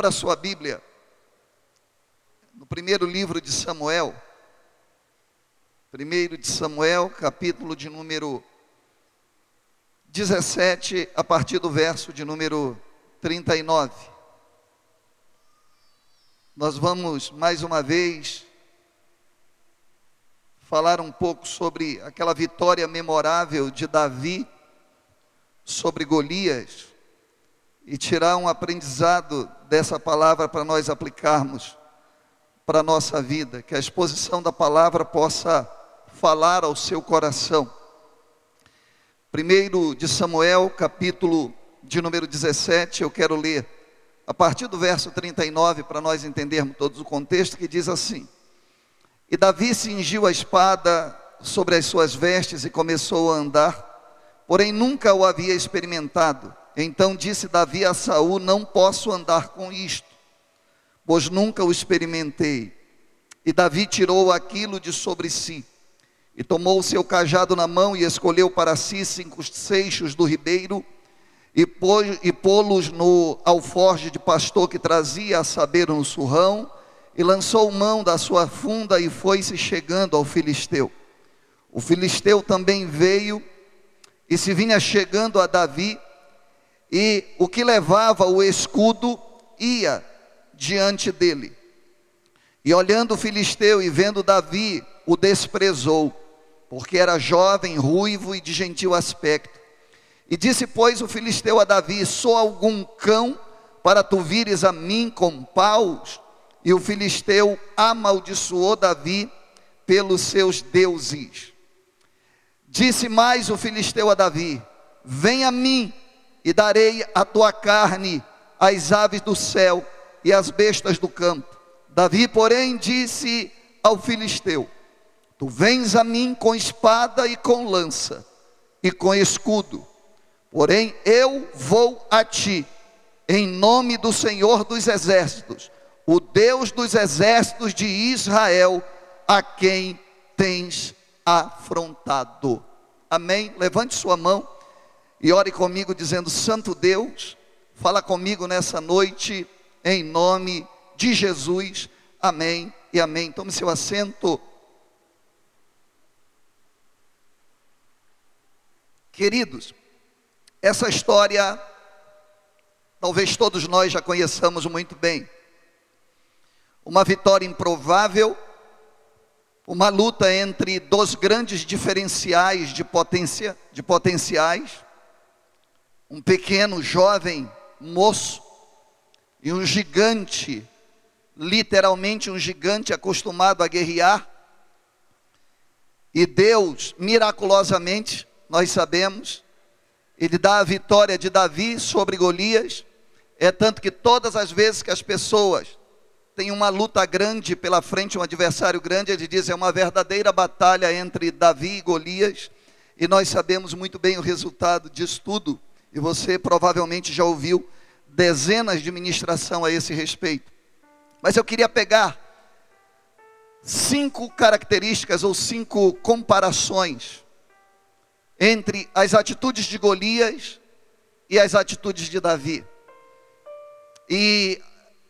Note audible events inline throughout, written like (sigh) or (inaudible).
Abra sua Bíblia no primeiro livro de Samuel. Primeiro de Samuel, capítulo de número 17, a partir do verso de número 39. Nós vamos mais uma vez falar um pouco sobre aquela vitória memorável de Davi sobre Golias e tirar um aprendizado dessa palavra para nós aplicarmos para a nossa vida, que a exposição da palavra possa falar ao seu coração. Primeiro de Samuel, capítulo de número 17, eu quero ler a partir do verso 39 para nós entendermos todo o contexto que diz assim: E Davi cingiu a espada sobre as suas vestes e começou a andar, porém nunca o havia experimentado. Então disse Davi a Saul: Não posso andar com isto, pois nunca o experimentei. E Davi tirou aquilo de sobre si, e tomou o seu cajado na mão e escolheu para si cinco seixos do ribeiro, e, pô-los no alforje de pastor que trazia, a saber, um surrão, e lançou mão da sua funda e foi-se chegando ao filisteu. O filisteu também veio e se vinha chegando a Davi, e o que levava o escudo ia diante dele. E olhando o filisteu e vendo Davi, o desprezou, porque era jovem, ruivo e de gentil aspecto. E disse, pois, o filisteu a Davi: Sou algum cão para tu vires a mim com paus? E o filisteu amaldiçoou Davi pelos seus deuses. Disse mais o filisteu a Davi: Vem a mim e darei a tua carne às aves do céu e às bestas do campo. Davi, porém, disse ao filisteu: Tu vens a mim com espada e com lança e com escudo, porém eu vou a ti, em nome do Senhor dos exércitos, o Deus dos exércitos de Israel, a quem tens afrontado. Amém? Levante sua mão e ore comigo dizendo: Santo Deus, fala comigo nessa noite, em nome de Jesus. Amém e amém. Tome seu assento. Queridos, essa história, talvez todos nós já conheçamos muito bem. Uma vitória improvável, uma luta entre dois grandes diferenciais de, potência, de potenciais um pequeno jovem moço e um gigante, literalmente um gigante acostumado a guerrear. E Deus, miraculosamente, nós sabemos, ele dá a vitória de Davi sobre Golias. É tanto que todas as vezes que as pessoas têm uma luta grande pela frente, um adversário grande, ele diz é uma verdadeira batalha entre Davi e Golias. E nós sabemos muito bem o resultado disso tudo e você provavelmente já ouviu dezenas de ministração a esse respeito. Mas eu queria pegar cinco características ou cinco comparações entre as atitudes de Golias e as atitudes de Davi. E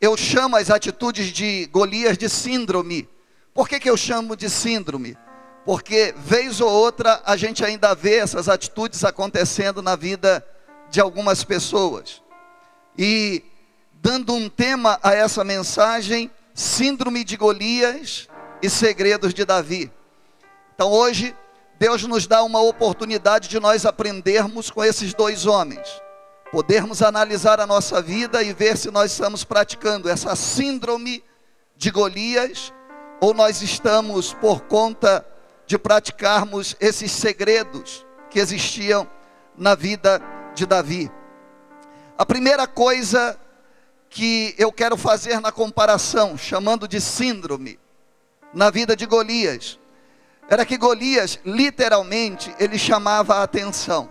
eu chamo as atitudes de Golias de síndrome. Por que, que eu chamo de síndrome? Porque vez ou outra a gente ainda vê essas atitudes acontecendo na vida de algumas pessoas. E dando um tema a essa mensagem, Síndrome de Golias e Segredos de Davi. Então hoje, Deus nos dá uma oportunidade de nós aprendermos com esses dois homens, podermos analisar a nossa vida e ver se nós estamos praticando essa síndrome de Golias ou nós estamos por conta de praticarmos esses segredos que existiam na vida de Davi. A primeira coisa que eu quero fazer na comparação, chamando de síndrome, na vida de Golias, era que Golias, literalmente, ele chamava a atenção.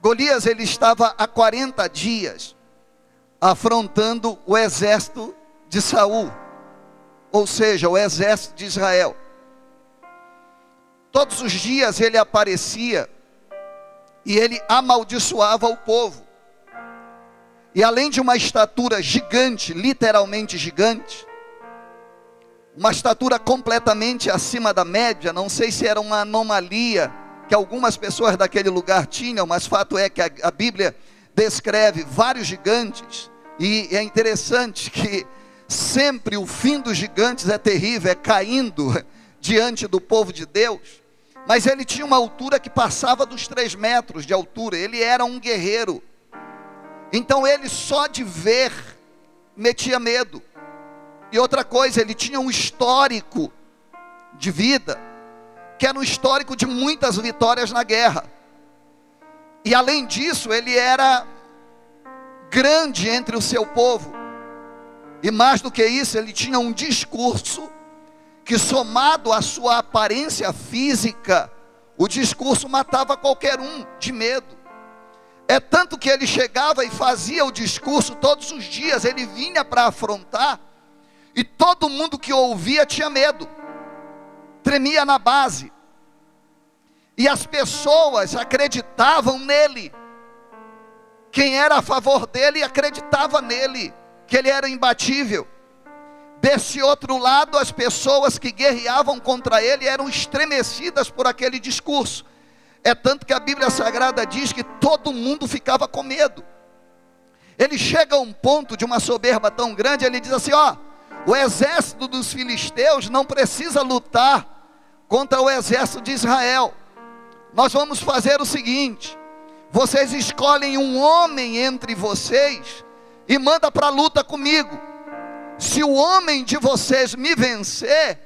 Golias, ele estava há 40 dias afrontando o exército de Saul, ou seja, o exército de Israel. Todos os dias ele aparecia e ele amaldiçoava o povo. E além de uma estatura gigante, literalmente gigante, uma estatura completamente acima da média, não sei se era uma anomalia que algumas pessoas daquele lugar tinham, mas fato é que a, a Bíblia descreve vários gigantes, e é interessante que sempre o fim dos gigantes é terrível, é caindo (laughs) diante do povo de Deus. Mas ele tinha uma altura que passava dos três metros de altura, ele era um guerreiro. Então ele só de ver metia medo. E outra coisa, ele tinha um histórico de vida, que era um histórico de muitas vitórias na guerra. E além disso, ele era grande entre o seu povo. E mais do que isso, ele tinha um discurso que, somado à sua aparência física, o discurso matava qualquer um de medo. É tanto que ele chegava e fazia o discurso todos os dias, ele vinha para afrontar, e todo mundo que ouvia tinha medo, tremia na base, e as pessoas acreditavam nele. Quem era a favor dele acreditava nele, que ele era imbatível. Desse outro lado, as pessoas que guerreavam contra ele eram estremecidas por aquele discurso. É tanto que a Bíblia Sagrada diz que todo mundo ficava com medo. Ele chega a um ponto de uma soberba tão grande, ele diz assim: Ó, o exército dos filisteus não precisa lutar contra o exército de Israel. Nós vamos fazer o seguinte: vocês escolhem um homem entre vocês e manda para a luta comigo. Se o homem de vocês me vencer,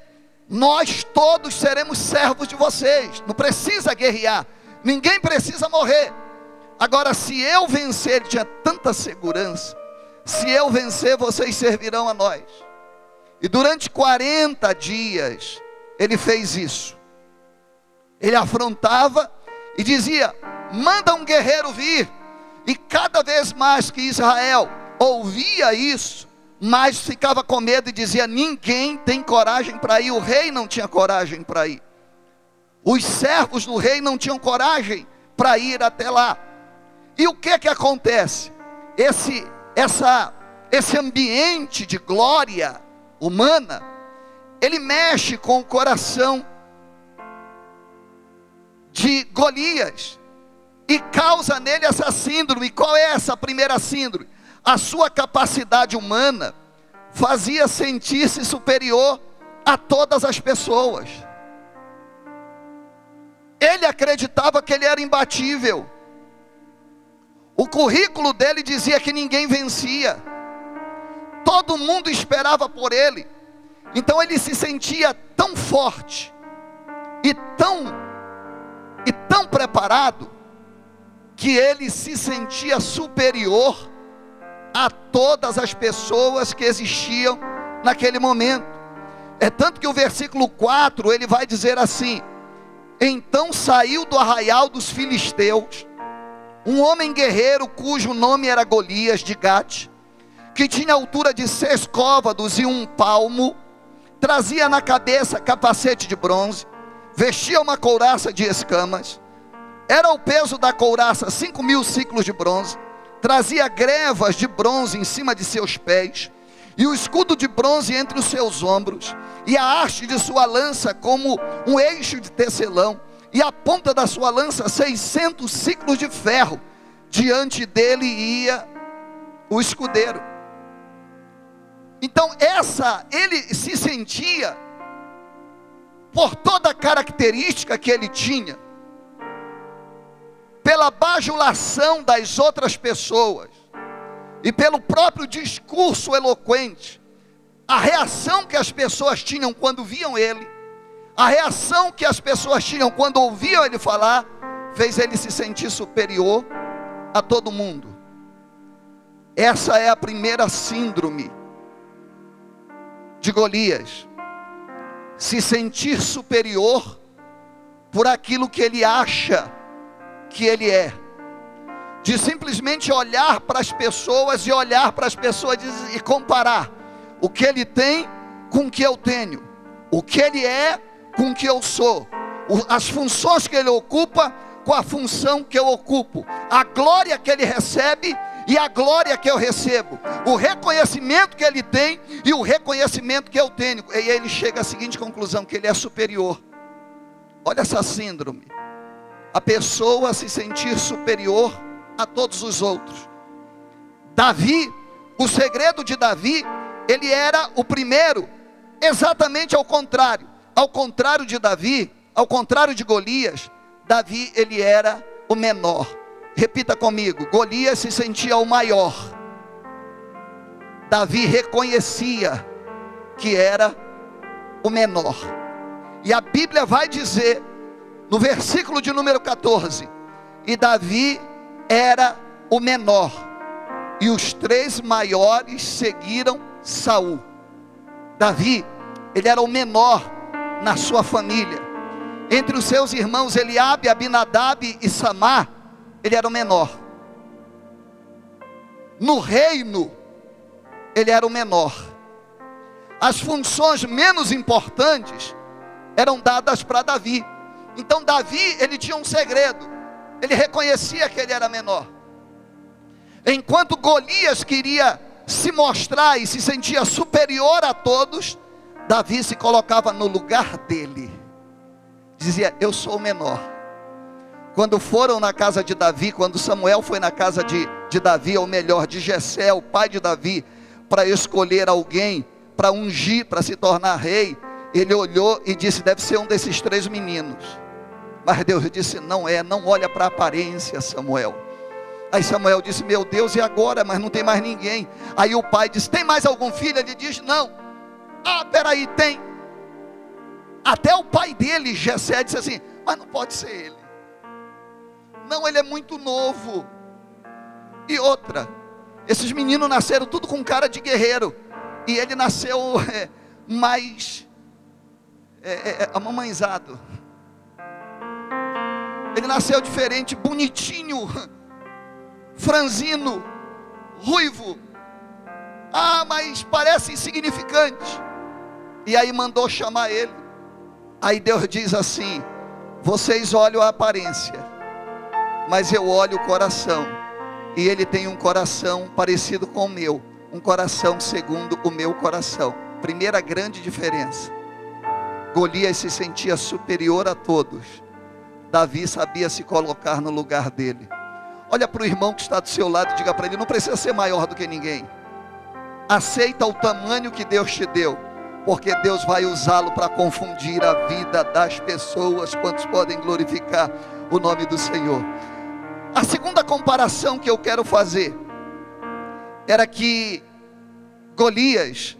nós todos seremos servos de vocês. Não precisa guerrear, ninguém precisa morrer. Agora, se eu vencer, ele tinha tanta segurança. Se eu vencer, vocês servirão a nós. E durante 40 dias, ele fez isso. Ele afrontava e dizia: manda um guerreiro vir. E cada vez mais que Israel ouvia isso, mais ficava com medo e dizia: ninguém tem coragem para ir. O rei não tinha coragem para ir. Os servos do rei não tinham coragem para ir até lá. E o que que acontece? Esse essa esse ambiente de glória humana, ele mexe com o coração de Golias e causa nele essa síndrome. Qual é essa primeira síndrome? A sua capacidade humana fazia sentir-se superior a todas as pessoas. Ele acreditava que ele era imbatível. O currículo dele dizia que ninguém vencia. Todo mundo esperava por ele. Então ele se sentia tão forte e tão e tão preparado que ele se sentia superior a todas as pessoas que existiam naquele momento. É tanto que o versículo 4 ele vai dizer assim: Então saiu do arraial dos filisteus um homem guerreiro cujo nome era Golias de Gate, que tinha altura de seis côvados e um palmo, trazia na cabeça capacete de bronze vestia uma couraça de escamas, era o peso da couraça cinco mil ciclos de bronze, trazia grevas de bronze em cima de seus pés, e o escudo de bronze entre os seus ombros, e a haste de sua lança como um eixo de tecelão, e a ponta da sua lança seiscentos ciclos de ferro, diante dele ia o escudeiro. Então essa, ele se sentia por toda a característica que ele tinha, pela bajulação das outras pessoas e pelo próprio discurso eloquente, a reação que as pessoas tinham quando viam ele, a reação que as pessoas tinham quando ouviam ele falar, fez ele se sentir superior a todo mundo. Essa é a primeira síndrome de Golias se sentir superior por aquilo que ele acha que ele é. De simplesmente olhar para as pessoas e olhar para as pessoas e comparar o que ele tem com o que eu tenho, o que ele é com o que eu sou, as funções que ele ocupa com a função que eu ocupo, a glória que ele recebe e a glória que eu recebo, o reconhecimento que ele tem e o reconhecimento que eu tenho. E ele chega à seguinte conclusão: que ele é superior. Olha essa síndrome. A pessoa se sentir superior a todos os outros. Davi, o segredo de Davi, ele era o primeiro, exatamente ao contrário. Ao contrário de Davi, ao contrário de Golias, Davi ele era o menor. Repita comigo: Golias se sentia o maior. Davi reconhecia que era o menor. E a Bíblia vai dizer, no versículo de número 14: E Davi era o menor, e os três maiores seguiram Saul. Davi, ele era o menor na sua família. Entre os seus irmãos Eliabe, Abinadab e Samar, ele era o menor. No reino, ele era o menor. As funções menos importantes eram dadas para Davi. Então Davi, ele tinha um segredo. Ele reconhecia que ele era menor. Enquanto Golias queria se mostrar e se sentia superior a todos, Davi se colocava no lugar dele. Dizia: "Eu sou o menor". Quando foram na casa de Davi, quando Samuel foi na casa de, de Davi, ou melhor, de Jessé, o pai de Davi, para escolher alguém, para ungir, para se tornar rei, ele olhou e disse: deve ser um desses três meninos. Mas Deus disse: não é, não olha para a aparência, Samuel. Aí Samuel disse: Meu Deus, e agora? Mas não tem mais ninguém. Aí o pai disse: Tem mais algum filho? Ele diz: Não. Ah, peraí, tem. Até o pai dele, Jessé, disse assim: Mas não pode ser ele. Não, ele é muito novo. E outra, esses meninos nasceram tudo com cara de guerreiro. E ele nasceu (laughs) é, mais é, é, é, amamãezado. Ele nasceu diferente, bonitinho, franzino, ruivo. Ah, mas parece insignificante. E aí mandou chamar ele. Aí Deus diz assim: Vocês olham a aparência mas eu olho o coração, e ele tem um coração parecido com o meu, um coração segundo o meu coração. Primeira grande diferença: Golias se sentia superior a todos, Davi sabia se colocar no lugar dele. Olha para o irmão que está do seu lado e diga para ele: não precisa ser maior do que ninguém. Aceita o tamanho que Deus te deu, porque Deus vai usá-lo para confundir a vida das pessoas. Quantos podem glorificar o nome do Senhor? A segunda comparação que eu quero fazer era que Golias,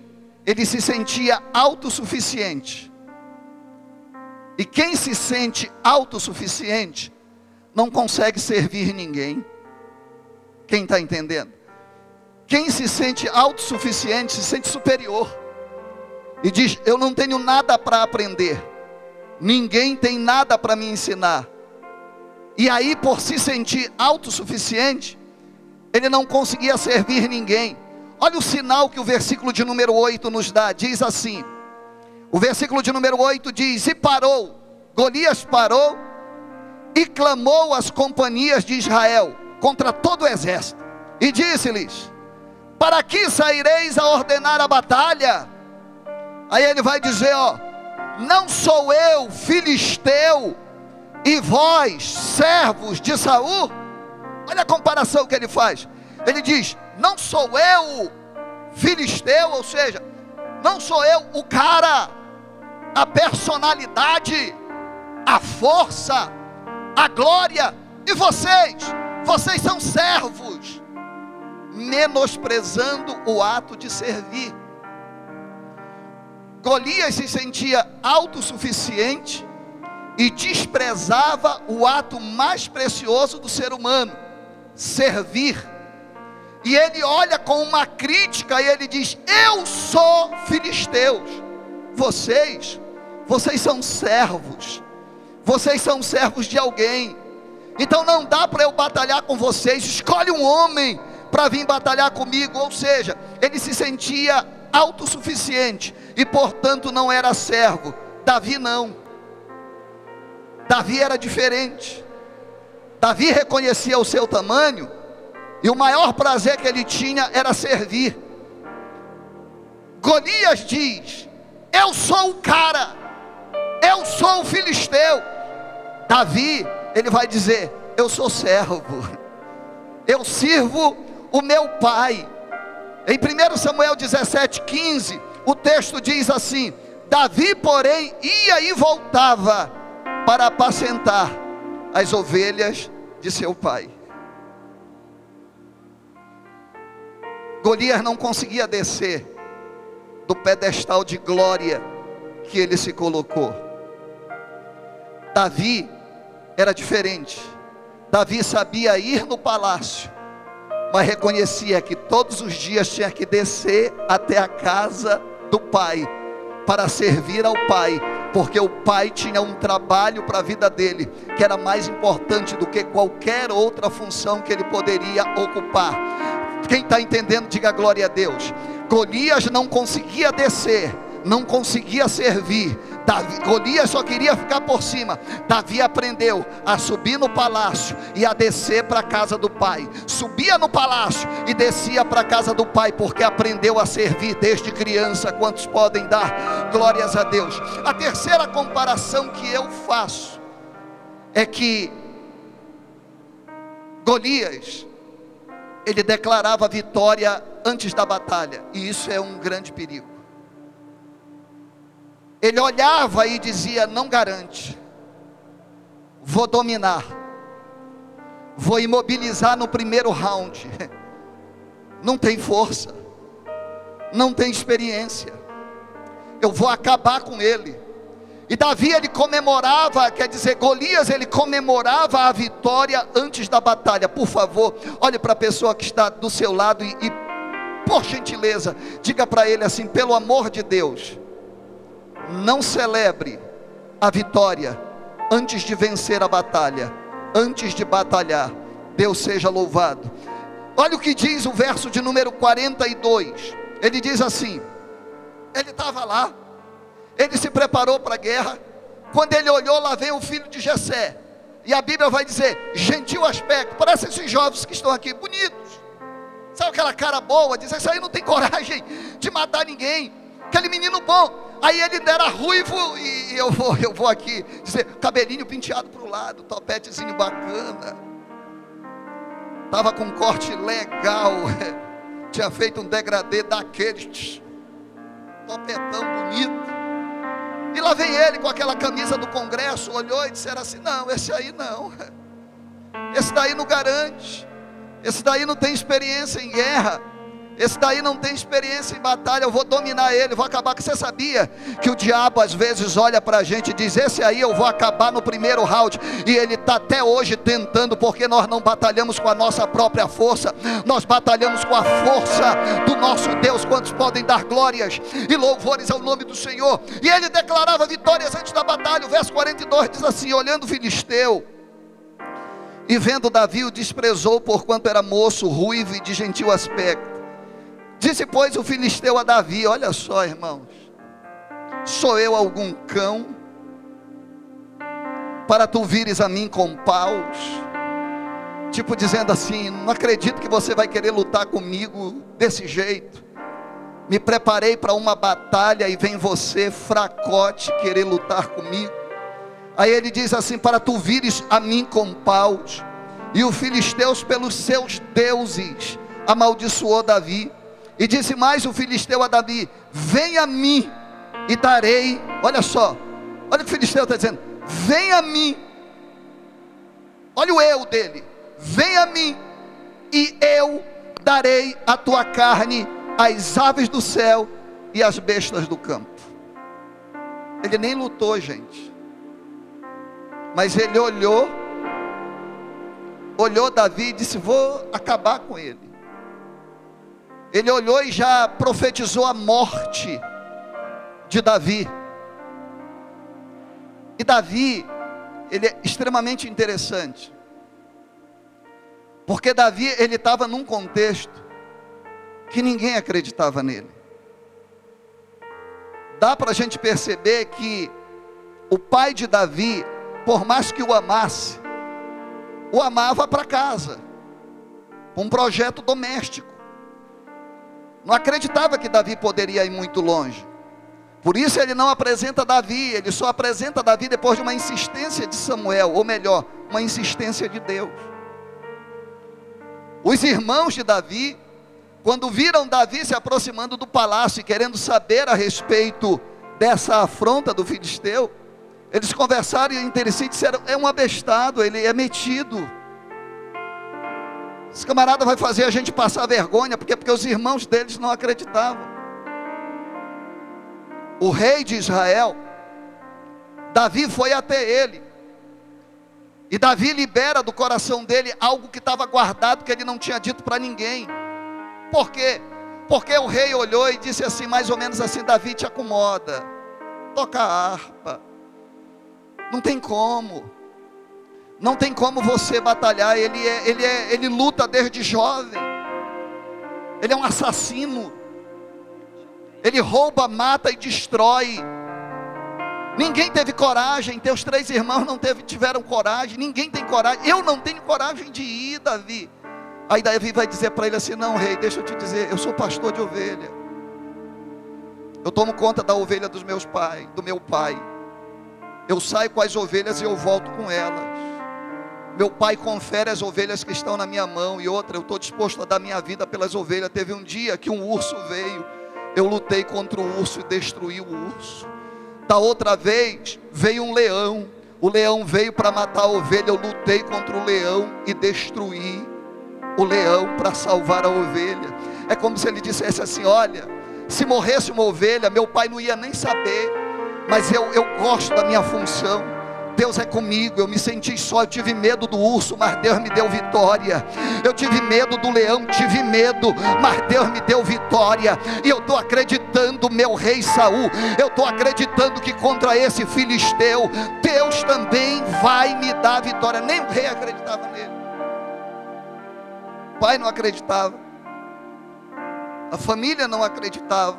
ele se sentia autossuficiente. E quem se sente autossuficiente não consegue servir ninguém. Quem está entendendo? Quem se sente autossuficiente se sente superior. E diz: Eu não tenho nada para aprender. Ninguém tem nada para me ensinar. E aí, por se sentir autossuficiente, ele não conseguia servir ninguém. Olha o sinal que o versículo de número 8 nos dá. Diz assim: o versículo de número 8 diz: E parou, Golias parou e clamou às companhias de Israel contra todo o exército, e disse-lhes: Para que saireis a ordenar a batalha? Aí ele vai dizer: Ó, não sou eu, filisteu, e vós, servos de Saul, olha a comparação que ele faz. Ele diz: Não sou eu, filisteu, ou seja, não sou eu o cara, a personalidade, a força, a glória, e vocês, vocês são servos, menosprezando o ato de servir. Golias se sentia autossuficiente, e desprezava o ato mais precioso do ser humano, servir. E ele olha com uma crítica e ele diz: Eu sou filisteus. Vocês, vocês são servos. Vocês são servos de alguém. Então não dá para eu batalhar com vocês. Escolhe um homem para vir batalhar comigo. Ou seja, ele se sentia autossuficiente e, portanto, não era servo. Davi não. Davi era diferente. Davi reconhecia o seu tamanho E o maior prazer que ele tinha era servir. Golias diz: Eu sou o cara, eu sou o filisteu. Davi, ele vai dizer: Eu sou servo, eu sirvo o meu pai. Em 1 Samuel 17, 15, o texto diz assim: Davi, porém, ia e voltava para apacentar as ovelhas de seu pai. Golias não conseguia descer do pedestal de glória que ele se colocou. Davi era diferente. Davi sabia ir no palácio, mas reconhecia que todos os dias tinha que descer até a casa do pai para servir ao pai, porque o pai tinha um trabalho para a vida dele que era mais importante do que qualquer outra função que ele poderia ocupar. Quem está entendendo, diga glória a Deus. Golias não conseguia descer, não conseguia servir. Davi, Golias só queria ficar por cima. Davi aprendeu a subir no palácio e a descer para a casa do pai. Subia no palácio e descia para a casa do pai, porque aprendeu a servir desde criança. Quantos podem dar glórias a Deus? A terceira comparação que eu faço é que Golias ele declarava vitória antes da batalha, e isso é um grande perigo. Ele olhava e dizia: Não garante, vou dominar, vou imobilizar no primeiro round. (laughs) Não tem força, não tem experiência, eu vou acabar com ele. E Davi ele comemorava, quer dizer, Golias ele comemorava a vitória antes da batalha. Por favor, olhe para a pessoa que está do seu lado e, e por gentileza, diga para ele assim: pelo amor de Deus, não celebre a vitória antes de vencer a batalha, antes de batalhar. Deus seja louvado. Olha o que diz o verso de número 42. Ele diz assim: ele estava lá ele se preparou para a guerra. Quando ele olhou, lá vem o filho de Jessé. E a Bíblia vai dizer, gentil aspecto, parece esses jovens que estão aqui, bonitos. Sabe aquela cara boa, diz, isso aí não tem coragem de matar ninguém. Aquele menino bom. Aí ele dera ruivo e eu vou, eu vou aqui dizer, cabelinho penteado para o lado, topetezinho bacana. Tava com um corte legal. (laughs) Tinha feito um degradê daqueles topetão bonito. E lá vem ele com aquela camisa do Congresso, olhou e disseram assim: não, esse aí não. (laughs) Esse daí não garante. Esse daí não tem experiência em guerra. Esse daí não tem experiência em batalha, eu vou dominar ele, vou acabar. Você sabia que o diabo às vezes olha para a gente e diz: Esse aí eu vou acabar no primeiro round. E ele está até hoje tentando, porque nós não batalhamos com a nossa própria força, nós batalhamos com a força do nosso Deus. Quantos podem dar glórias e louvores ao nome do Senhor? E ele declarava vitórias antes da batalha. O verso 42 diz assim: Olhando o filisteu. E vendo Davi o desprezou, porquanto era moço, ruivo e de gentil aspecto. Disse, pois, o filisteu a Davi: Olha só, irmãos, sou eu algum cão para tu vires a mim com paus? Tipo dizendo assim: Não acredito que você vai querer lutar comigo desse jeito. Me preparei para uma batalha e vem você, fracote, querer lutar comigo. Aí ele diz assim: Para tu vires a mim com paus. E o filisteus, pelos seus deuses, amaldiçoou Davi. E disse mais o filisteu a Davi: Vem a mim e darei. Olha só, olha o filisteu está dizendo: Vem a mim. Olha o eu dele: Vem a mim e eu darei a tua carne às aves do céu e às bestas do campo. Ele nem lutou, gente. Mas ele olhou, olhou Davi e disse: Vou acabar com ele ele olhou e já profetizou a morte de Davi. E Davi, ele é extremamente interessante. Porque Davi, ele estava num contexto que ninguém acreditava nele. Dá para a gente perceber que o pai de Davi, por mais que o amasse, o amava para casa. um projeto doméstico. Não acreditava que Davi poderia ir muito longe. Por isso ele não apresenta Davi, ele só apresenta Davi depois de uma insistência de Samuel, ou melhor, uma insistência de Deus. Os irmãos de Davi, quando viram Davi se aproximando do palácio e querendo saber a respeito dessa afronta do filisteu, eles conversaram entre si e disseram: é um abestado, ele é metido. Esse camarada vai fazer a gente passar vergonha, porque, porque os irmãos deles não acreditavam. O rei de Israel, Davi foi até ele. E Davi libera do coração dele algo que estava guardado, que ele não tinha dito para ninguém. Por quê? Porque o rei olhou e disse assim, mais ou menos assim: Davi te acomoda, toca a harpa, não tem como. Não tem como você batalhar. Ele, é, ele, é, ele luta desde jovem. Ele é um assassino. Ele rouba, mata e destrói. Ninguém teve coragem. Teus três irmãos não teve, tiveram coragem. Ninguém tem coragem. Eu não tenho coragem de ir, Davi. Aí Davi vai dizer para ele assim: Não, rei, deixa eu te dizer, eu sou pastor de ovelha. Eu tomo conta da ovelha dos meus pais, do meu pai. Eu saio com as ovelhas e eu volto com elas. Meu pai confere as ovelhas que estão na minha mão e outra, eu estou disposto a dar minha vida pelas ovelhas. Teve um dia que um urso veio, eu lutei contra o urso e destruí o urso. Da outra vez veio um leão, o leão veio para matar a ovelha, eu lutei contra o leão e destruí o leão para salvar a ovelha. É como se ele dissesse assim: Olha, se morresse uma ovelha, meu pai não ia nem saber mas eu, eu gosto da minha função. Deus é comigo, eu me senti só, eu tive medo do urso, mas Deus me deu vitória. Eu tive medo do leão, tive medo, mas Deus me deu vitória. E eu estou acreditando, meu rei Saul, eu estou acreditando que contra esse filisteu, Deus também vai me dar vitória. Nem o rei acreditava nele. O pai não acreditava. A família não acreditava.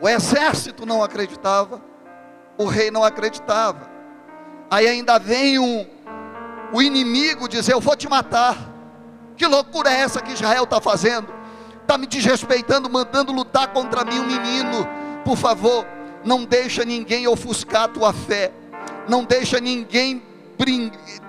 O exército não acreditava, o rei não acreditava. Aí ainda vem um, o inimigo dizer: Eu vou te matar. Que loucura é essa que Israel está fazendo? Está me desrespeitando, mandando lutar contra mim um menino. Por favor, não deixa ninguém ofuscar a tua fé. Não deixa ninguém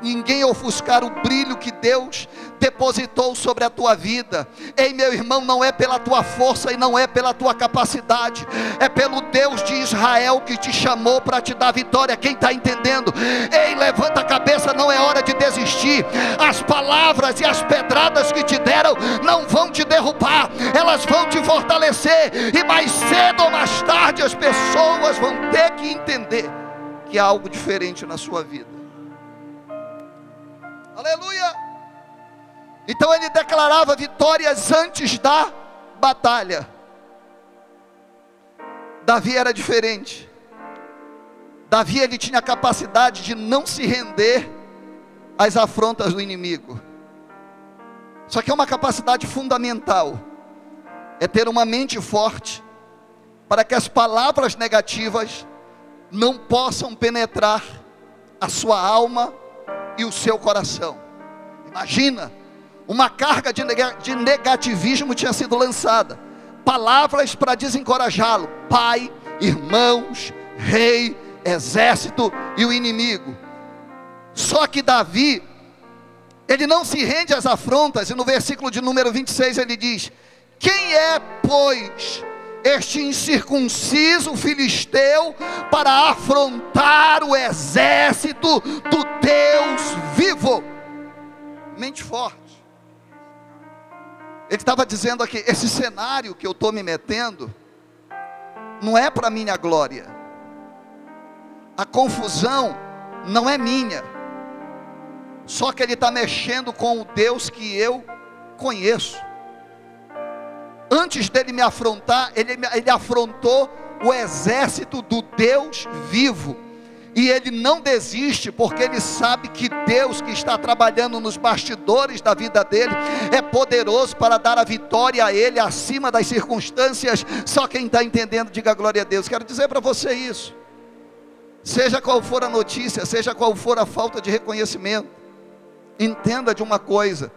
ninguém ofuscar o brilho que Deus depositou sobre a tua vida. Ei, meu irmão, não é pela tua força e não é pela tua capacidade, é pelo Deus de Israel que te chamou para te dar vitória. Quem está entendendo? Ei, levanta a cabeça, não é hora de desistir. As palavras e as pedradas que te deram não vão te derrubar, elas vão te fortalecer, e mais cedo ou mais tarde as pessoas vão ter que entender que há algo diferente na sua vida. Aleluia! Então ele declarava vitórias antes da batalha. Davi era diferente. Davi ele tinha a capacidade de não se render às afrontas do inimigo. Só que é uma capacidade fundamental é ter uma mente forte para que as palavras negativas não possam penetrar a sua alma e o seu coração. Imagina, uma carga de negativismo tinha sido lançada, palavras para desencorajá-lo: pai, irmãos, rei, exército e o inimigo. Só que Davi, ele não se rende às afrontas, e no versículo de número 26 ele diz: Quem é, pois, este incircunciso filisteu para afrontar o exército do Deus vivo. Mente forte. Ele estava dizendo aqui: esse cenário que eu estou me metendo, não é para minha glória. A confusão não é minha. Só que ele está mexendo com o Deus que eu conheço antes dele me afrontar, ele, ele afrontou o exército do Deus vivo. E ele não desiste, porque ele sabe que Deus que está trabalhando nos bastidores da vida dele é poderoso para dar a vitória a ele acima das circunstâncias. Só quem está entendendo, diga glória a Deus. Quero dizer para você isso. Seja qual for a notícia, seja qual for a falta de reconhecimento, entenda de uma coisa: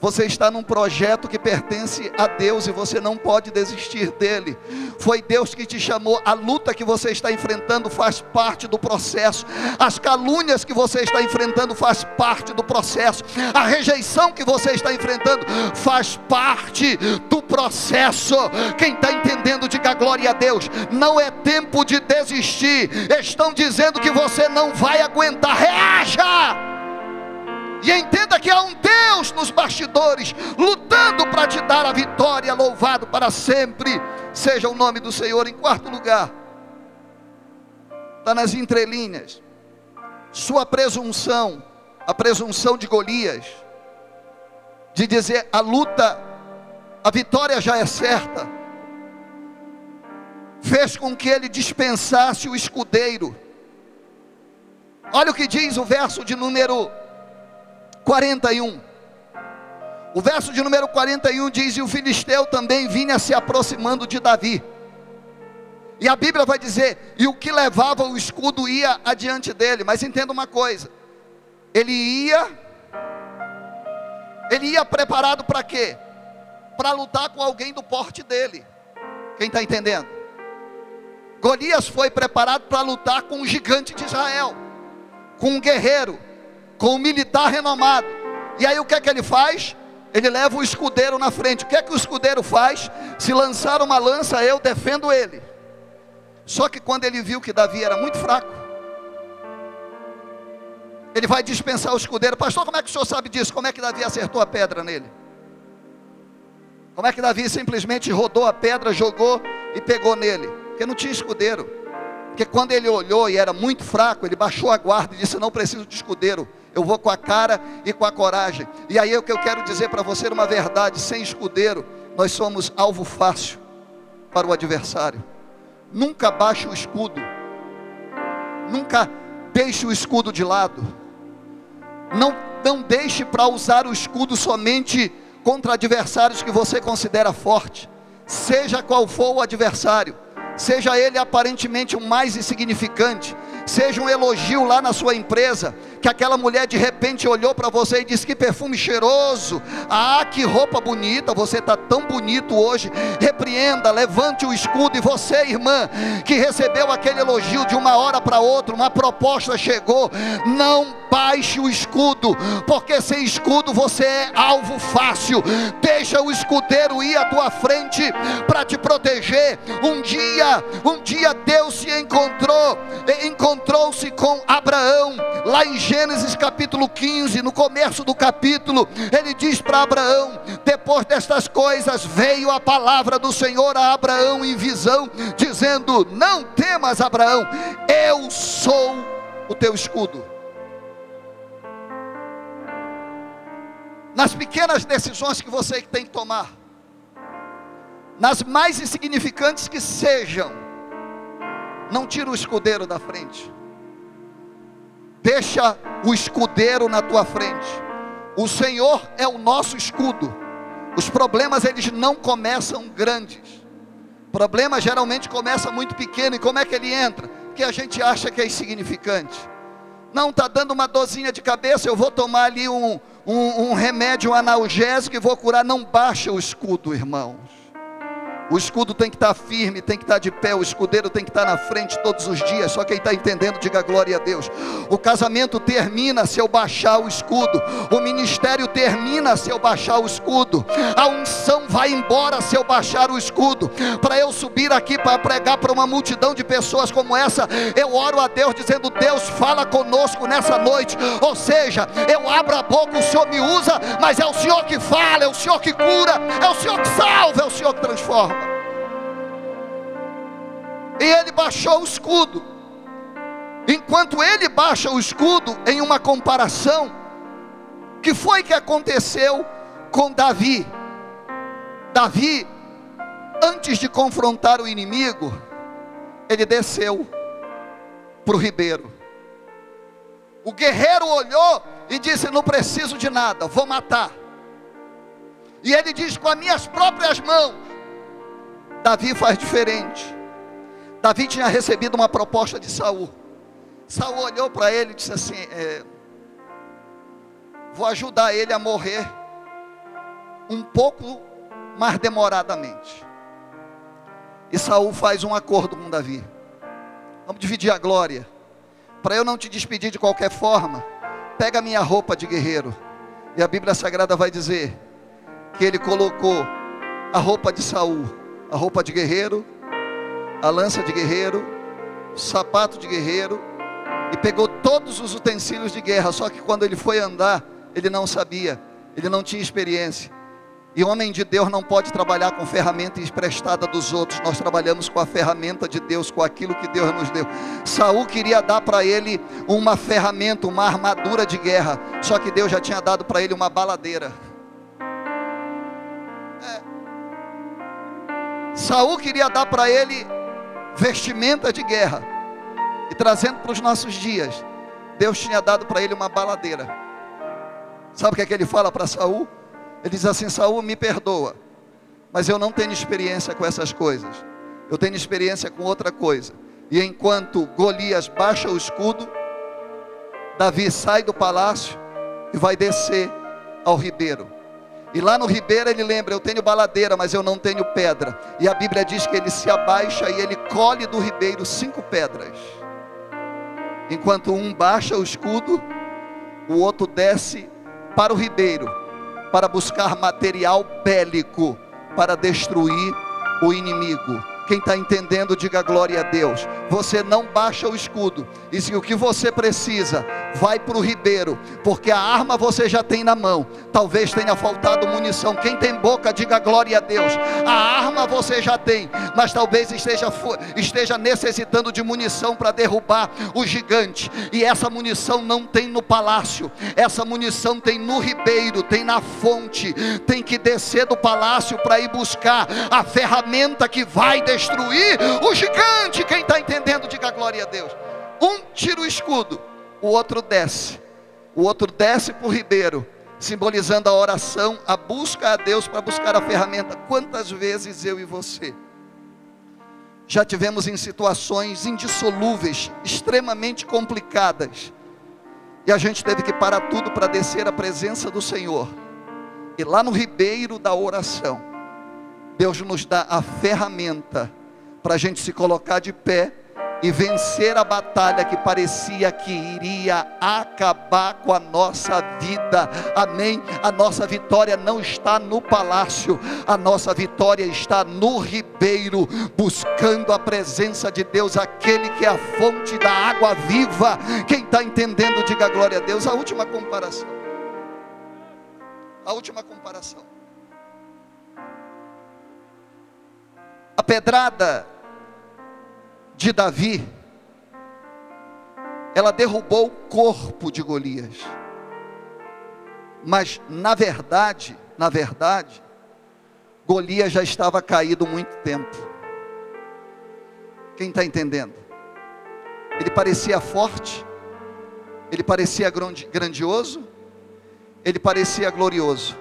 Você está num projeto que pertence a Deus e você não pode desistir dele. Foi Deus que te chamou. A luta que você está enfrentando faz parte do processo. As calúnias que você está enfrentando faz parte do processo. A rejeição que você está enfrentando faz parte do processo. Quem está entendendo, diga glória a Deus. Não é tempo de desistir. Estão dizendo que você não vai aguentar. Reaja! E entenda que há um Deus nos bastidores, lutando para te dar a vitória, louvado para sempre, seja o nome do Senhor. Em quarto lugar, está nas entrelinhas, sua presunção, a presunção de Golias, de dizer a luta, a vitória já é certa, fez com que ele dispensasse o escudeiro. Olha o que diz o verso de número 41. O verso de número 41 diz: E o filisteu também vinha se aproximando de Davi. E a Bíblia vai dizer: E o que levava o escudo ia adiante dele. Mas entenda uma coisa: ele ia, ele ia preparado para quê? Para lutar com alguém do porte dele. Quem está entendendo? Golias foi preparado para lutar com o gigante de Israel, com um guerreiro com um militar renomado. E aí o que é que ele faz? Ele leva o escudeiro na frente. O que é que o escudeiro faz? Se lançar uma lança, eu defendo ele. Só que quando ele viu que Davi era muito fraco, ele vai dispensar o escudeiro. Pastor, como é que o senhor sabe disso? Como é que Davi acertou a pedra nele? Como é que Davi simplesmente rodou a pedra, jogou e pegou nele? Porque não tinha escudeiro. Porque quando ele olhou e era muito fraco, ele baixou a guarda e disse: Não preciso de escudeiro eu vou com a cara e com a coragem. E aí é o que eu quero dizer para você uma verdade: sem escudeiro, nós somos alvo fácil para o adversário. Nunca baixe o escudo, nunca deixe o escudo de lado. Não, não deixe para usar o escudo somente contra adversários que você considera forte, seja qual for o adversário, seja ele aparentemente o mais insignificante, seja um elogio lá na sua empresa, que aquela mulher de repente olhou para você e disse: Que perfume cheiroso, ah, que roupa bonita, você está tão bonito hoje. Repreenda, levante o escudo, e você, irmã, que recebeu aquele elogio de uma hora para outra, uma proposta chegou, não baixe o escudo, porque sem escudo você é alvo fácil. Deixa o escudeiro ir à tua frente para te proteger. Um dia, um dia Deus se encontrou, encontrou-se com Abraão, lá em Gênesis capítulo 15, no começo do capítulo, ele diz para Abraão: depois destas coisas veio a palavra do Senhor a Abraão em visão, dizendo: Não temas, Abraão, eu sou o teu escudo. Nas pequenas decisões que você tem que tomar, nas mais insignificantes que sejam, não tira o escudeiro da frente. Deixa o escudeiro na tua frente. O Senhor é o nosso escudo. Os problemas eles não começam grandes. O problema geralmente começa muito pequeno. E como é que ele entra? Que a gente acha que é insignificante. Não está dando uma dozinha de cabeça, eu vou tomar ali um, um, um remédio analgésico e vou curar. Não baixa o escudo, irmãos. O escudo tem que estar firme, tem que estar de pé, o escudeiro tem que estar na frente todos os dias. Só quem está entendendo, diga glória a Deus. O casamento termina se eu baixar o escudo, o ministério termina se eu baixar o escudo, a unção vai embora se eu baixar o escudo. Para eu subir aqui para pregar para uma multidão de pessoas como essa, eu oro a Deus dizendo: Deus, fala conosco nessa noite. Ou seja, eu abro a boca, o Senhor me usa, mas é o Senhor que fala, é o Senhor que cura, é o Senhor que salva, é o Senhor que transforma. E ele baixou o escudo. Enquanto ele baixa o escudo, em uma comparação, que foi que aconteceu com Davi? Davi, antes de confrontar o inimigo, ele desceu para o ribeiro. O guerreiro olhou e disse: Não preciso de nada, vou matar. E ele diz: Com as minhas próprias mãos. Davi faz diferente. Davi tinha recebido uma proposta de Saul. Saul olhou para ele e disse assim: é, Vou ajudar ele a morrer um pouco mais demoradamente. E Saul faz um acordo com Davi. Vamos dividir a glória. Para eu não te despedir de qualquer forma, pega minha roupa de guerreiro. E a Bíblia Sagrada vai dizer que ele colocou a roupa de Saul, a roupa de guerreiro, a lança de guerreiro, o sapato de guerreiro, e pegou todos os utensílios de guerra. Só que quando ele foi andar, ele não sabia, ele não tinha experiência. E homem de Deus não pode trabalhar com ferramenta emprestada dos outros. Nós trabalhamos com a ferramenta de Deus, com aquilo que Deus nos deu. Saul queria dar para ele uma ferramenta, uma armadura de guerra. Só que Deus já tinha dado para ele uma baladeira. É. Saul queria dar para ele vestimenta de guerra. E trazendo para os nossos dias, Deus tinha dado para ele uma baladeira. Sabe o que é que ele fala para Saul? Ele diz assim: Saul, me perdoa, mas eu não tenho experiência com essas coisas. Eu tenho experiência com outra coisa. E enquanto Golias baixa o escudo, Davi sai do palácio e vai descer ao ribeiro. E lá no ribeiro ele lembra: Eu tenho baladeira, mas eu não tenho pedra. E a Bíblia diz que ele se abaixa e ele colhe do ribeiro cinco pedras. Enquanto um baixa o escudo, o outro desce para o ribeiro para buscar material bélico para destruir o inimigo. Quem está entendendo, diga glória a Deus. Você não baixa o escudo. E se o que você precisa, vai para o ribeiro, porque a arma você já tem na mão. Talvez tenha faltado munição. Quem tem boca, diga glória a Deus. A arma você já tem, mas talvez esteja, esteja necessitando de munição para derrubar o gigante. E essa munição não tem no palácio, essa munição tem no ribeiro, tem na fonte. Tem que descer do palácio para ir buscar a ferramenta que vai descer destruir o gigante. Quem está entendendo, diga glória a Deus. Um tira o escudo, o outro desce. O outro desce para o ribeiro, simbolizando a oração, a busca a Deus para buscar a ferramenta. Quantas vezes eu e você já tivemos em situações indissolúveis, extremamente complicadas, e a gente teve que parar tudo para descer a presença do Senhor, e lá no ribeiro da oração, Deus nos dá a ferramenta para a gente se colocar de pé e vencer a batalha que parecia que iria acabar com a nossa vida. Amém. A nossa vitória não está no palácio, a nossa vitória está no ribeiro, buscando a presença de Deus, aquele que é a fonte da água viva. Quem está entendendo, diga glória a Deus. A última comparação. A última comparação. A pedrada de Davi, ela derrubou o corpo de Golias. Mas na verdade, na verdade, Golias já estava caído muito tempo. Quem está entendendo? Ele parecia forte, ele parecia grandioso, ele parecia glorioso,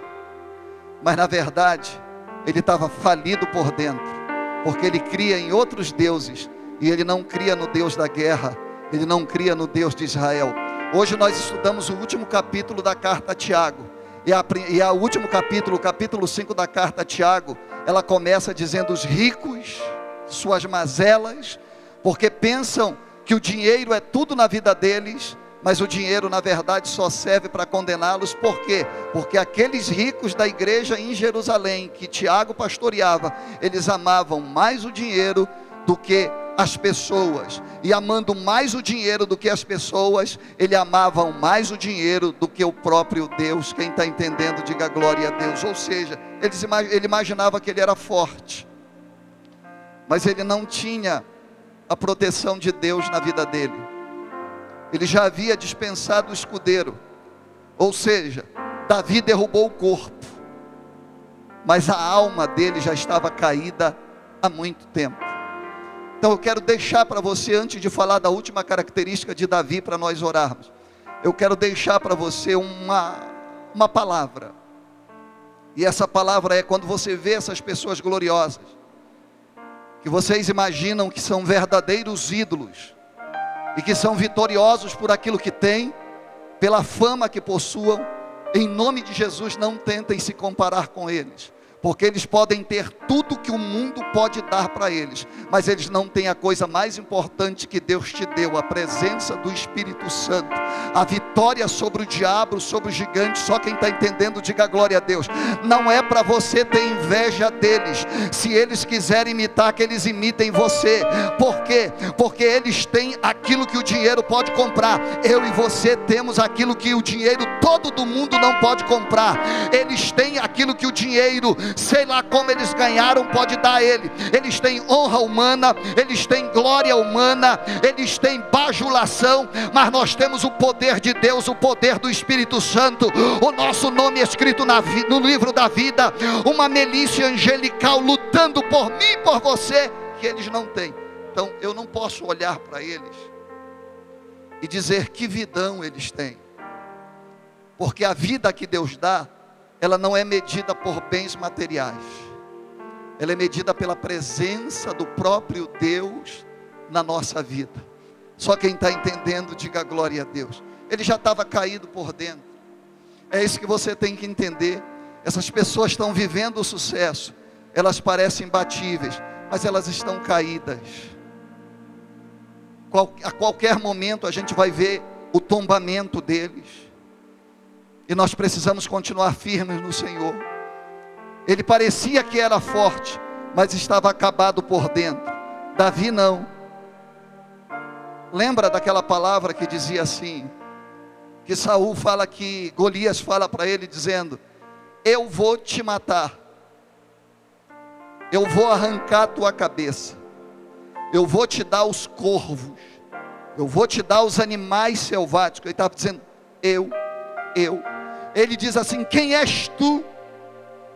mas na verdade, ele estava falido por dentro porque ele cria em outros deuses e ele não cria no Deus da guerra, ele não cria no Deus de Israel. Hoje nós estudamos o último capítulo da carta a Tiago. E a, e a último capítulo, o capítulo 5 da carta a Tiago, ela começa dizendo: os ricos, suas mazelas, porque pensam que o dinheiro é tudo na vida deles, mas o dinheiro na verdade só serve para condená-los, por quê? Porque aqueles ricos da igreja em Jerusalém, que Tiago pastoreava, eles amavam mais o dinheiro do que as pessoas, e amando mais o dinheiro do que as pessoas, ele amavam mais o dinheiro do que o próprio Deus. Quem está entendendo, diga glória a Deus. Ou seja, ele imaginava que ele era forte, mas ele não tinha a proteção de Deus na vida dele ele já havia dispensado o escudeiro, ou seja, Davi derrubou o corpo, mas a alma dele já estava caída há muito tempo. Então eu quero deixar para você, antes de falar da última característica de Davi para nós orarmos, eu quero deixar para você uma, uma palavra. E essa palavra é quando você vê essas pessoas gloriosas, que vocês imaginam que são verdadeiros ídolos, e que são vitoriosos por aquilo que têm, pela fama que possuam, Em nome de Jesus, não tentem se comparar com eles porque eles podem ter tudo que o mundo pode dar para eles, mas eles não têm a coisa mais importante que Deus te deu, a presença do Espírito Santo, a vitória sobre o diabo, sobre o gigante. Só quem está entendendo, diga glória a Deus. Não é para você ter inveja deles, se eles quiserem imitar, que eles imitem você, por quê? Porque eles têm aquilo que o dinheiro pode comprar, eu e você temos aquilo que o dinheiro todo do mundo não pode comprar, eles têm aquilo que o dinheiro sei lá como eles ganharam, pode dar a ele. Eles têm honra humana, eles têm glória humana, eles têm bajulação, mas nós temos o poder de Deus, o poder do Espírito Santo, o nosso nome escrito na, no livro da vida, uma milícia angelical lutando por mim e por você, que eles não têm. Então eu não posso olhar para eles e dizer que vidão eles têm, porque a vida que Deus dá ela não é medida por bens materiais, ela é medida pela presença do próprio Deus na nossa vida. Só quem está entendendo, diga glória a Deus. Ele já estava caído por dentro. É isso que você tem que entender. Essas pessoas estão vivendo o sucesso, elas parecem imbatíveis, mas elas estão caídas. a qualquer momento a gente vai ver o tombamento deles. E nós precisamos continuar firmes no Senhor. Ele parecia que era forte, mas estava acabado por dentro. Davi não. Lembra daquela palavra que dizia assim: que Saul fala que Golias fala para ele dizendo: Eu vou te matar. Eu vou arrancar a tua cabeça. Eu vou te dar os corvos. Eu vou te dar os animais selváticos. Ele estava dizendo: Eu, eu, ele diz assim: Quem és tu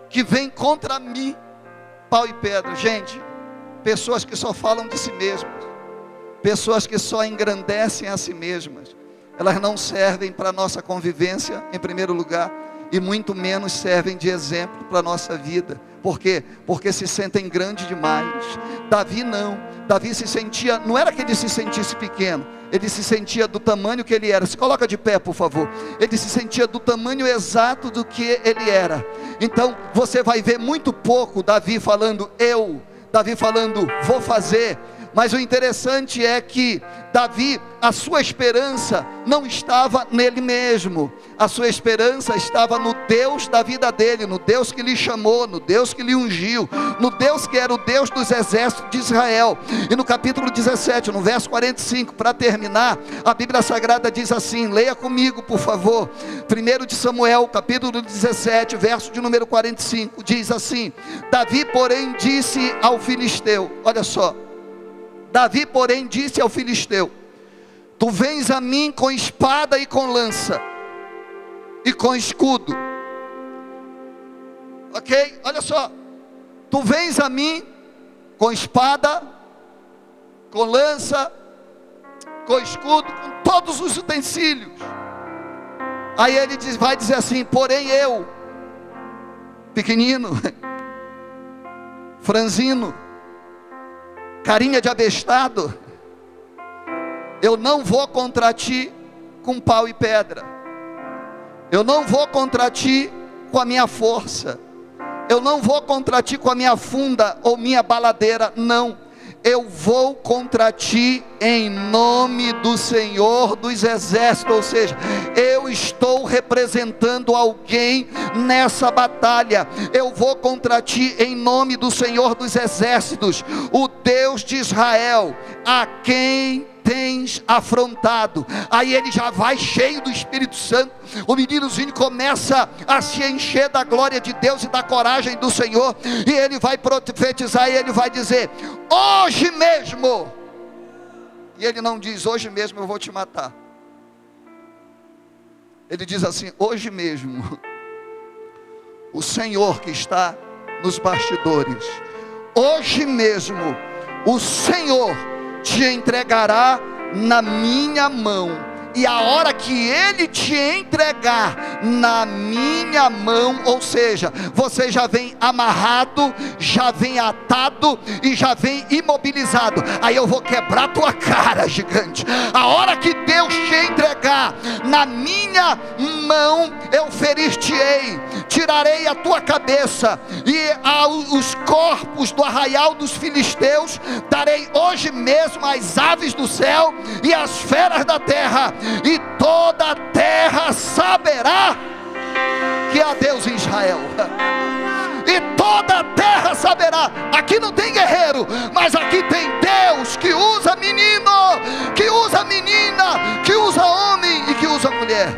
que vem contra mim, pau e pedra? Gente, pessoas que só falam de si mesmas, pessoas que só engrandecem a si mesmas, elas não servem para a nossa convivência, em primeiro lugar, e muito menos servem de exemplo para a nossa vida. Por quê? Porque se sentem grande demais. Davi não. Davi se sentia, não era que ele se sentisse pequeno, ele se sentia do tamanho que ele era. Se coloca de pé, por favor. Ele se sentia do tamanho exato do que ele era. Então, você vai ver muito pouco Davi falando eu, Davi falando vou fazer. Mas o interessante é que Davi, a sua esperança não estava nele mesmo, a sua esperança estava no Deus da vida dele, no Deus que lhe chamou, no Deus que lhe ungiu, no Deus que era o Deus dos exércitos de Israel. E no capítulo 17, no verso 45, para terminar, a Bíblia Sagrada diz assim: leia comigo, por favor. 1 de Samuel, capítulo 17, verso de número 45, diz assim: Davi, porém, disse ao filisteu: Olha só. Davi, porém, disse ao filisteu: Tu vens a mim com espada e com lança, e com escudo. Ok? Olha só. Tu vens a mim com espada, com lança, com escudo, com todos os utensílios. Aí ele diz, vai dizer assim: porém eu, pequenino, (laughs) franzino, carinha de abestado, eu não vou contra ti com pau e pedra, eu não vou contra ti com a minha força, eu não vou contra ti com a minha funda ou minha baladeira, não eu vou contra ti em nome do Senhor dos Exércitos, ou seja, eu estou representando alguém nessa batalha, eu vou contra ti em nome do Senhor dos Exércitos, o Deus de Israel, a quem tens afrontado. Aí ele já vai cheio do Espírito Santo. O meninozinho começa a se encher da glória de Deus e da coragem do Senhor. E ele vai profetizar e ele vai dizer: Hoje mesmo. E ele não diz: Hoje mesmo eu vou te matar. Ele diz assim: Hoje mesmo. O Senhor que está nos bastidores. Hoje mesmo. O Senhor te entregará na minha mão. E a hora que ele te entregar na minha mão, ou seja, você já vem amarrado, já vem atado e já vem imobilizado. Aí eu vou quebrar tua cara, gigante. A hora que Deus te entregar na minha mão, eu ferir-te-ei, tirarei a tua cabeça, e aos corpos do arraial dos filisteus darei hoje mesmo as aves do céu e as feras da terra, e toda a terra saberá que há Deus em Israel. E toda a terra saberá. Aqui não tem guerreiro, mas aqui tem Deus que usa menino, que usa menina, que usa homem e que usa mulher.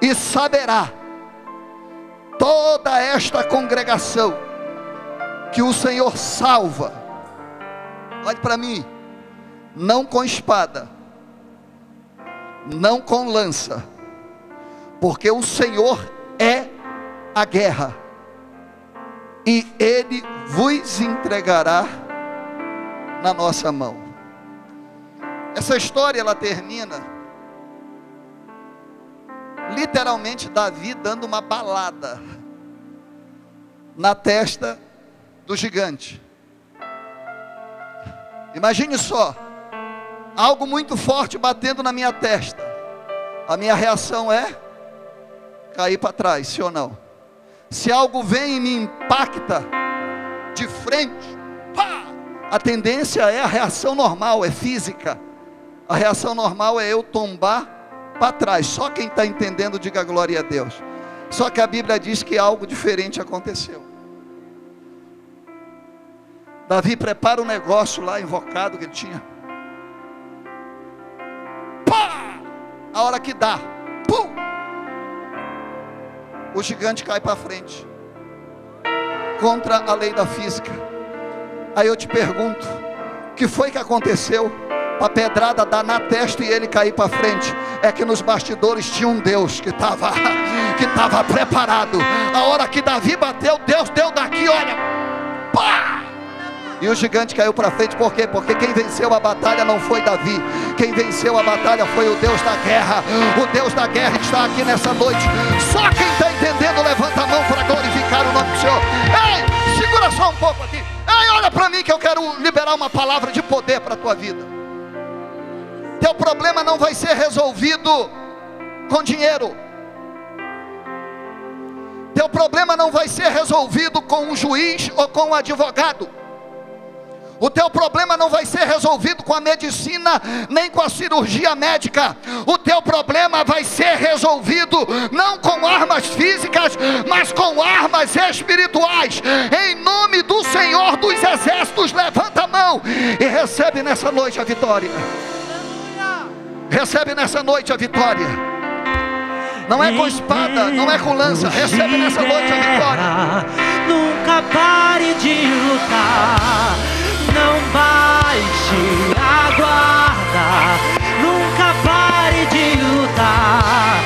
E saberá toda esta congregação que o Senhor salva. Olhe para mim, não com espada, não com lança, porque o Senhor é a guerra, e Ele vos entregará na nossa mão. Essa história ela termina literalmente Davi dando uma balada na testa do gigante. Imagine só, algo muito forte batendo na minha testa. A minha reação é cair para trás, sim ou não? Se algo vem e me impacta de frente, pá, a tendência é a reação normal, é física. A reação normal é eu tombar para trás. Só quem está entendendo, diga glória a Deus. Só que a Bíblia diz que algo diferente aconteceu. Davi prepara um negócio lá invocado que ele tinha. Pá! A hora que dá, pum! O gigante cai para frente. Contra a lei da física. Aí eu te pergunto: o que foi que aconteceu? A pedrada dar na testa e ele cair para frente. É que nos bastidores tinha um Deus que estava (laughs) que tava preparado. A hora que Davi bateu, Deus deu daqui, olha. Pá! E o gigante caiu para frente, por quê? Porque quem venceu a batalha não foi Davi, quem venceu a batalha foi o Deus da guerra. O Deus da guerra está aqui nessa noite. Só quem está entendendo, levanta a mão para glorificar o nome do Senhor. Ei, segura só um pouco aqui. Ei, olha para mim que eu quero liberar uma palavra de poder para a tua vida. Teu problema não vai ser resolvido com dinheiro. Teu problema não vai ser resolvido com um juiz ou com um advogado. O teu problema não vai ser resolvido com a medicina, nem com a cirurgia médica. O teu problema vai ser resolvido não com armas físicas, mas com armas espirituais. Em nome do Senhor dos Exércitos, levanta a mão e recebe nessa noite a vitória. Recebe nessa noite a vitória. Não é com espada, não é com lança. Recebe nessa noite a vitória. Nunca pare de lutar não baixe a guarda, nunca pare de lutar.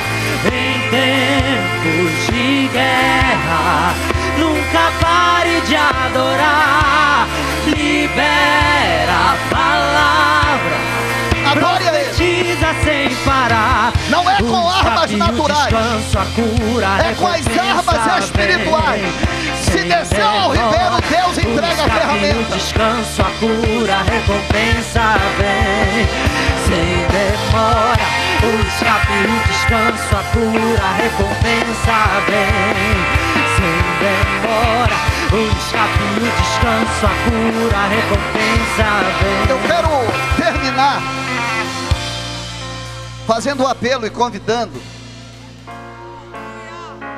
Em tempos de guerra, nunca pare de adorar. Libera a palavra. Adore a Profetiza sem parar. Não é com armas naturais, é com as armas espirituais. Se desceu ao ribeiro, Deus entrega a ferramenta. descanso, a cura, a recompensa vem. Sem demora, o escape, o descanso, a cura, a recompensa vem. Sem demora, o escape, o descanso, a cura, a recompensa vem. Eu quero terminar fazendo o apelo e convidando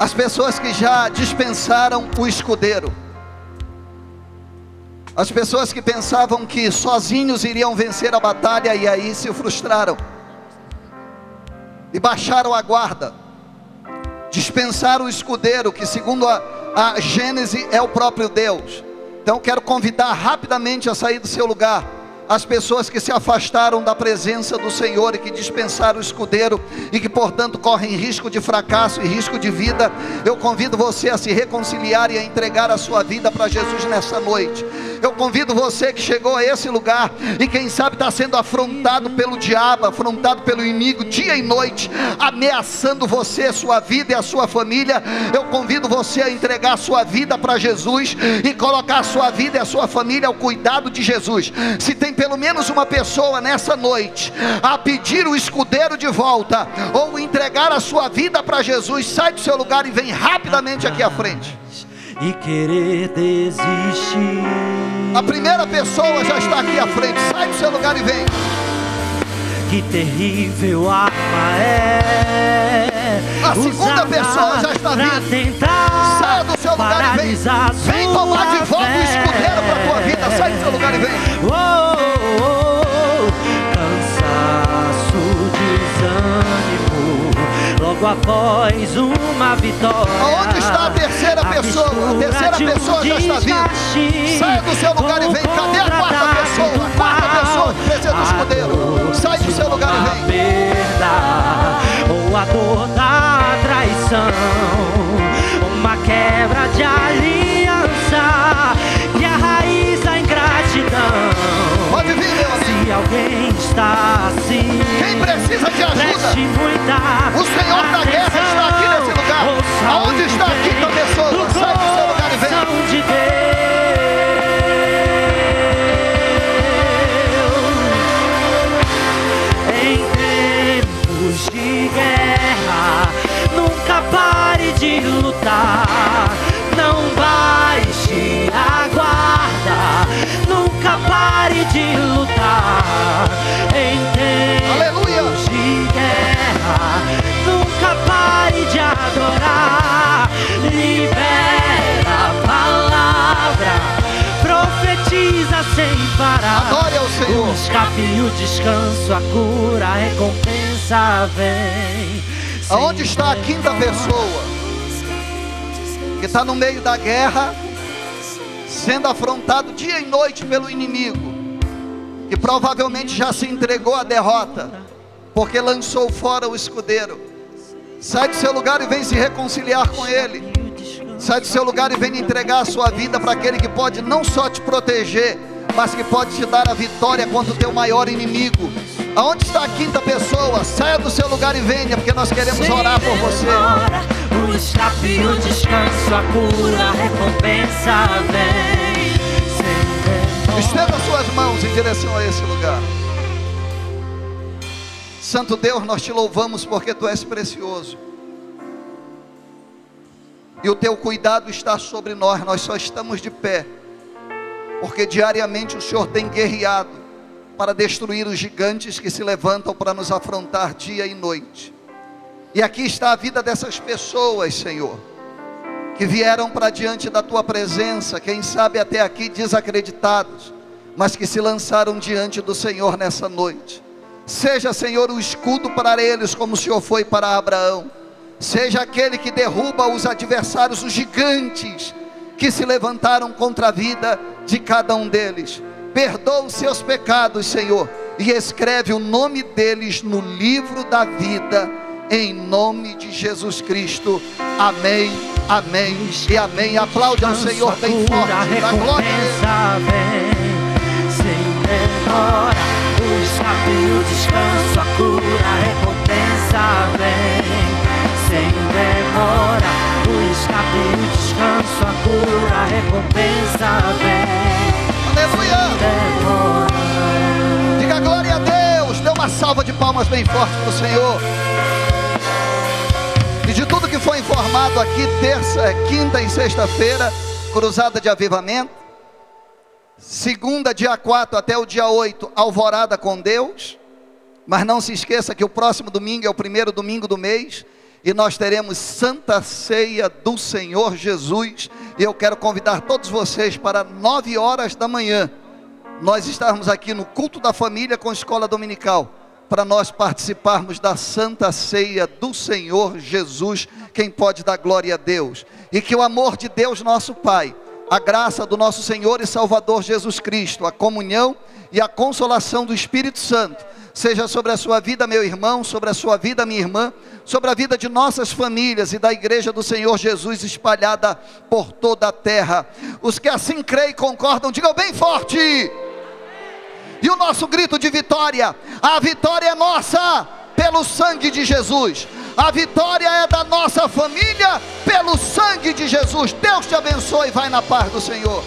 as pessoas que já dispensaram o escudeiro, as pessoas que pensavam que sozinhos iriam vencer a batalha e aí se frustraram, e baixaram a guarda, dispensaram o escudeiro, que segundo a, a Gênese é o próprio Deus. Então quero convidar rapidamente a sair do seu lugar as pessoas que se afastaram da presença do Senhor e que dispensaram o escudeiro e que, portanto, correm risco de fracasso e risco de vida, eu convido você a se reconciliar e a entregar a sua vida para Jesus nessa noite. Eu convido você que chegou a esse lugar e quem sabe está sendo afrontado pelo diabo, afrontado pelo inimigo dia e noite, ameaçando você, sua vida e a sua família. Eu convido você a entregar sua vida para Jesus e colocar a sua vida e a sua família ao cuidado de Jesus. Se tem pelo menos uma pessoa nessa noite a pedir o escudeiro de volta ou entregar a sua vida para Jesus, sai do seu lugar e vem rapidamente aqui à frente. E querer desistir. A primeira pessoa já está aqui à frente. Sai do seu lugar e vem. Que terrível arma é. A segunda pessoa já está vindo. Saia do seu lugar e vem. Vem tomar de volta o escudeiro para a tua vida. Sai do seu lugar e vem. Oh, oh, oh, Logo após uma vitória. Onde está a terceira pessoa? A terceira pessoa já está vindo. Saia do seu lugar e vem. Cadê a quarta pessoa? A quarta pessoa precisa do escudeiro. Sai do seu lugar e vem. Perda, ou a dor da traição, uma quebra de aliança Se alguém está assim, Quem precisa de ajuda? O Senhor da guerra está aqui nesse lugar. Aonde está a quinta grito pessoa? Sai do seu lugar e vem. de Deus. Em tempos de guerra, nunca pare de lutar. Nunca pare de adorar. Libera a palavra, profetiza sem parar. Adore ao Senhor. O escape o descanso, a cura, a recompensa vem. Aonde está a quinta pessoa? Que está no meio da guerra, sendo afrontado dia e noite pelo inimigo, que provavelmente já se entregou à derrota, porque lançou fora o escudeiro. Sai do seu lugar e vem se reconciliar com ele. Sai do seu lugar e vem entregar a sua vida para aquele que pode não só te proteger, mas que pode te dar a vitória contra o teu maior inimigo. Aonde está a quinta pessoa? Saia do seu lugar e venha, porque nós queremos orar por você. O e o descanso, a cura, a recompensa vem. Estenda suas mãos em direção a esse lugar. Santo Deus, nós te louvamos porque tu és precioso. E o teu cuidado está sobre nós, nós só estamos de pé, porque diariamente o Senhor tem guerreado para destruir os gigantes que se levantam para nos afrontar dia e noite. E aqui está a vida dessas pessoas, Senhor, que vieram para diante da tua presença, quem sabe até aqui desacreditados, mas que se lançaram diante do Senhor nessa noite. Seja, Senhor, o escudo para eles, como o Senhor foi para Abraão. Seja aquele que derruba os adversários, os gigantes que se levantaram contra a vida de cada um deles. Perdoa os seus pecados, Senhor, e escreve o nome deles no livro da vida, em nome de Jesus Cristo. Amém, amém e amém. Aplaude ao Senhor bem forte, da glória demora. O escape o descanso, a cura, a recompensa vem sem demora. O escape o descanso, a cura, a recompensa vem Aleluia. demora. Diga glória a Deus. Dê uma salva de palmas bem forte para o Senhor. E de tudo que foi informado aqui, terça, quinta e sexta-feira, cruzada de avivamento. Segunda, dia 4 até o dia 8, alvorada com Deus. Mas não se esqueça que o próximo domingo é o primeiro domingo do mês. E nós teremos Santa Ceia do Senhor Jesus. E eu quero convidar todos vocês para 9 horas da manhã. Nós estarmos aqui no culto da família com escola dominical. Para nós participarmos da Santa Ceia do Senhor Jesus. Quem pode dar glória a Deus. E que o amor de Deus, nosso Pai a graça do nosso Senhor e Salvador Jesus Cristo, a comunhão e a consolação do Espírito Santo seja sobre a sua vida, meu irmão, sobre a sua vida, minha irmã, sobre a vida de nossas famílias e da igreja do Senhor Jesus espalhada por toda a terra. Os que assim creem e concordam, digam bem forte. E o nosso grito de vitória: a vitória é nossa pelo sangue de Jesus. A vitória é da nossa família pelo sangue de Jesus. Deus te abençoe. Vai na paz do Senhor.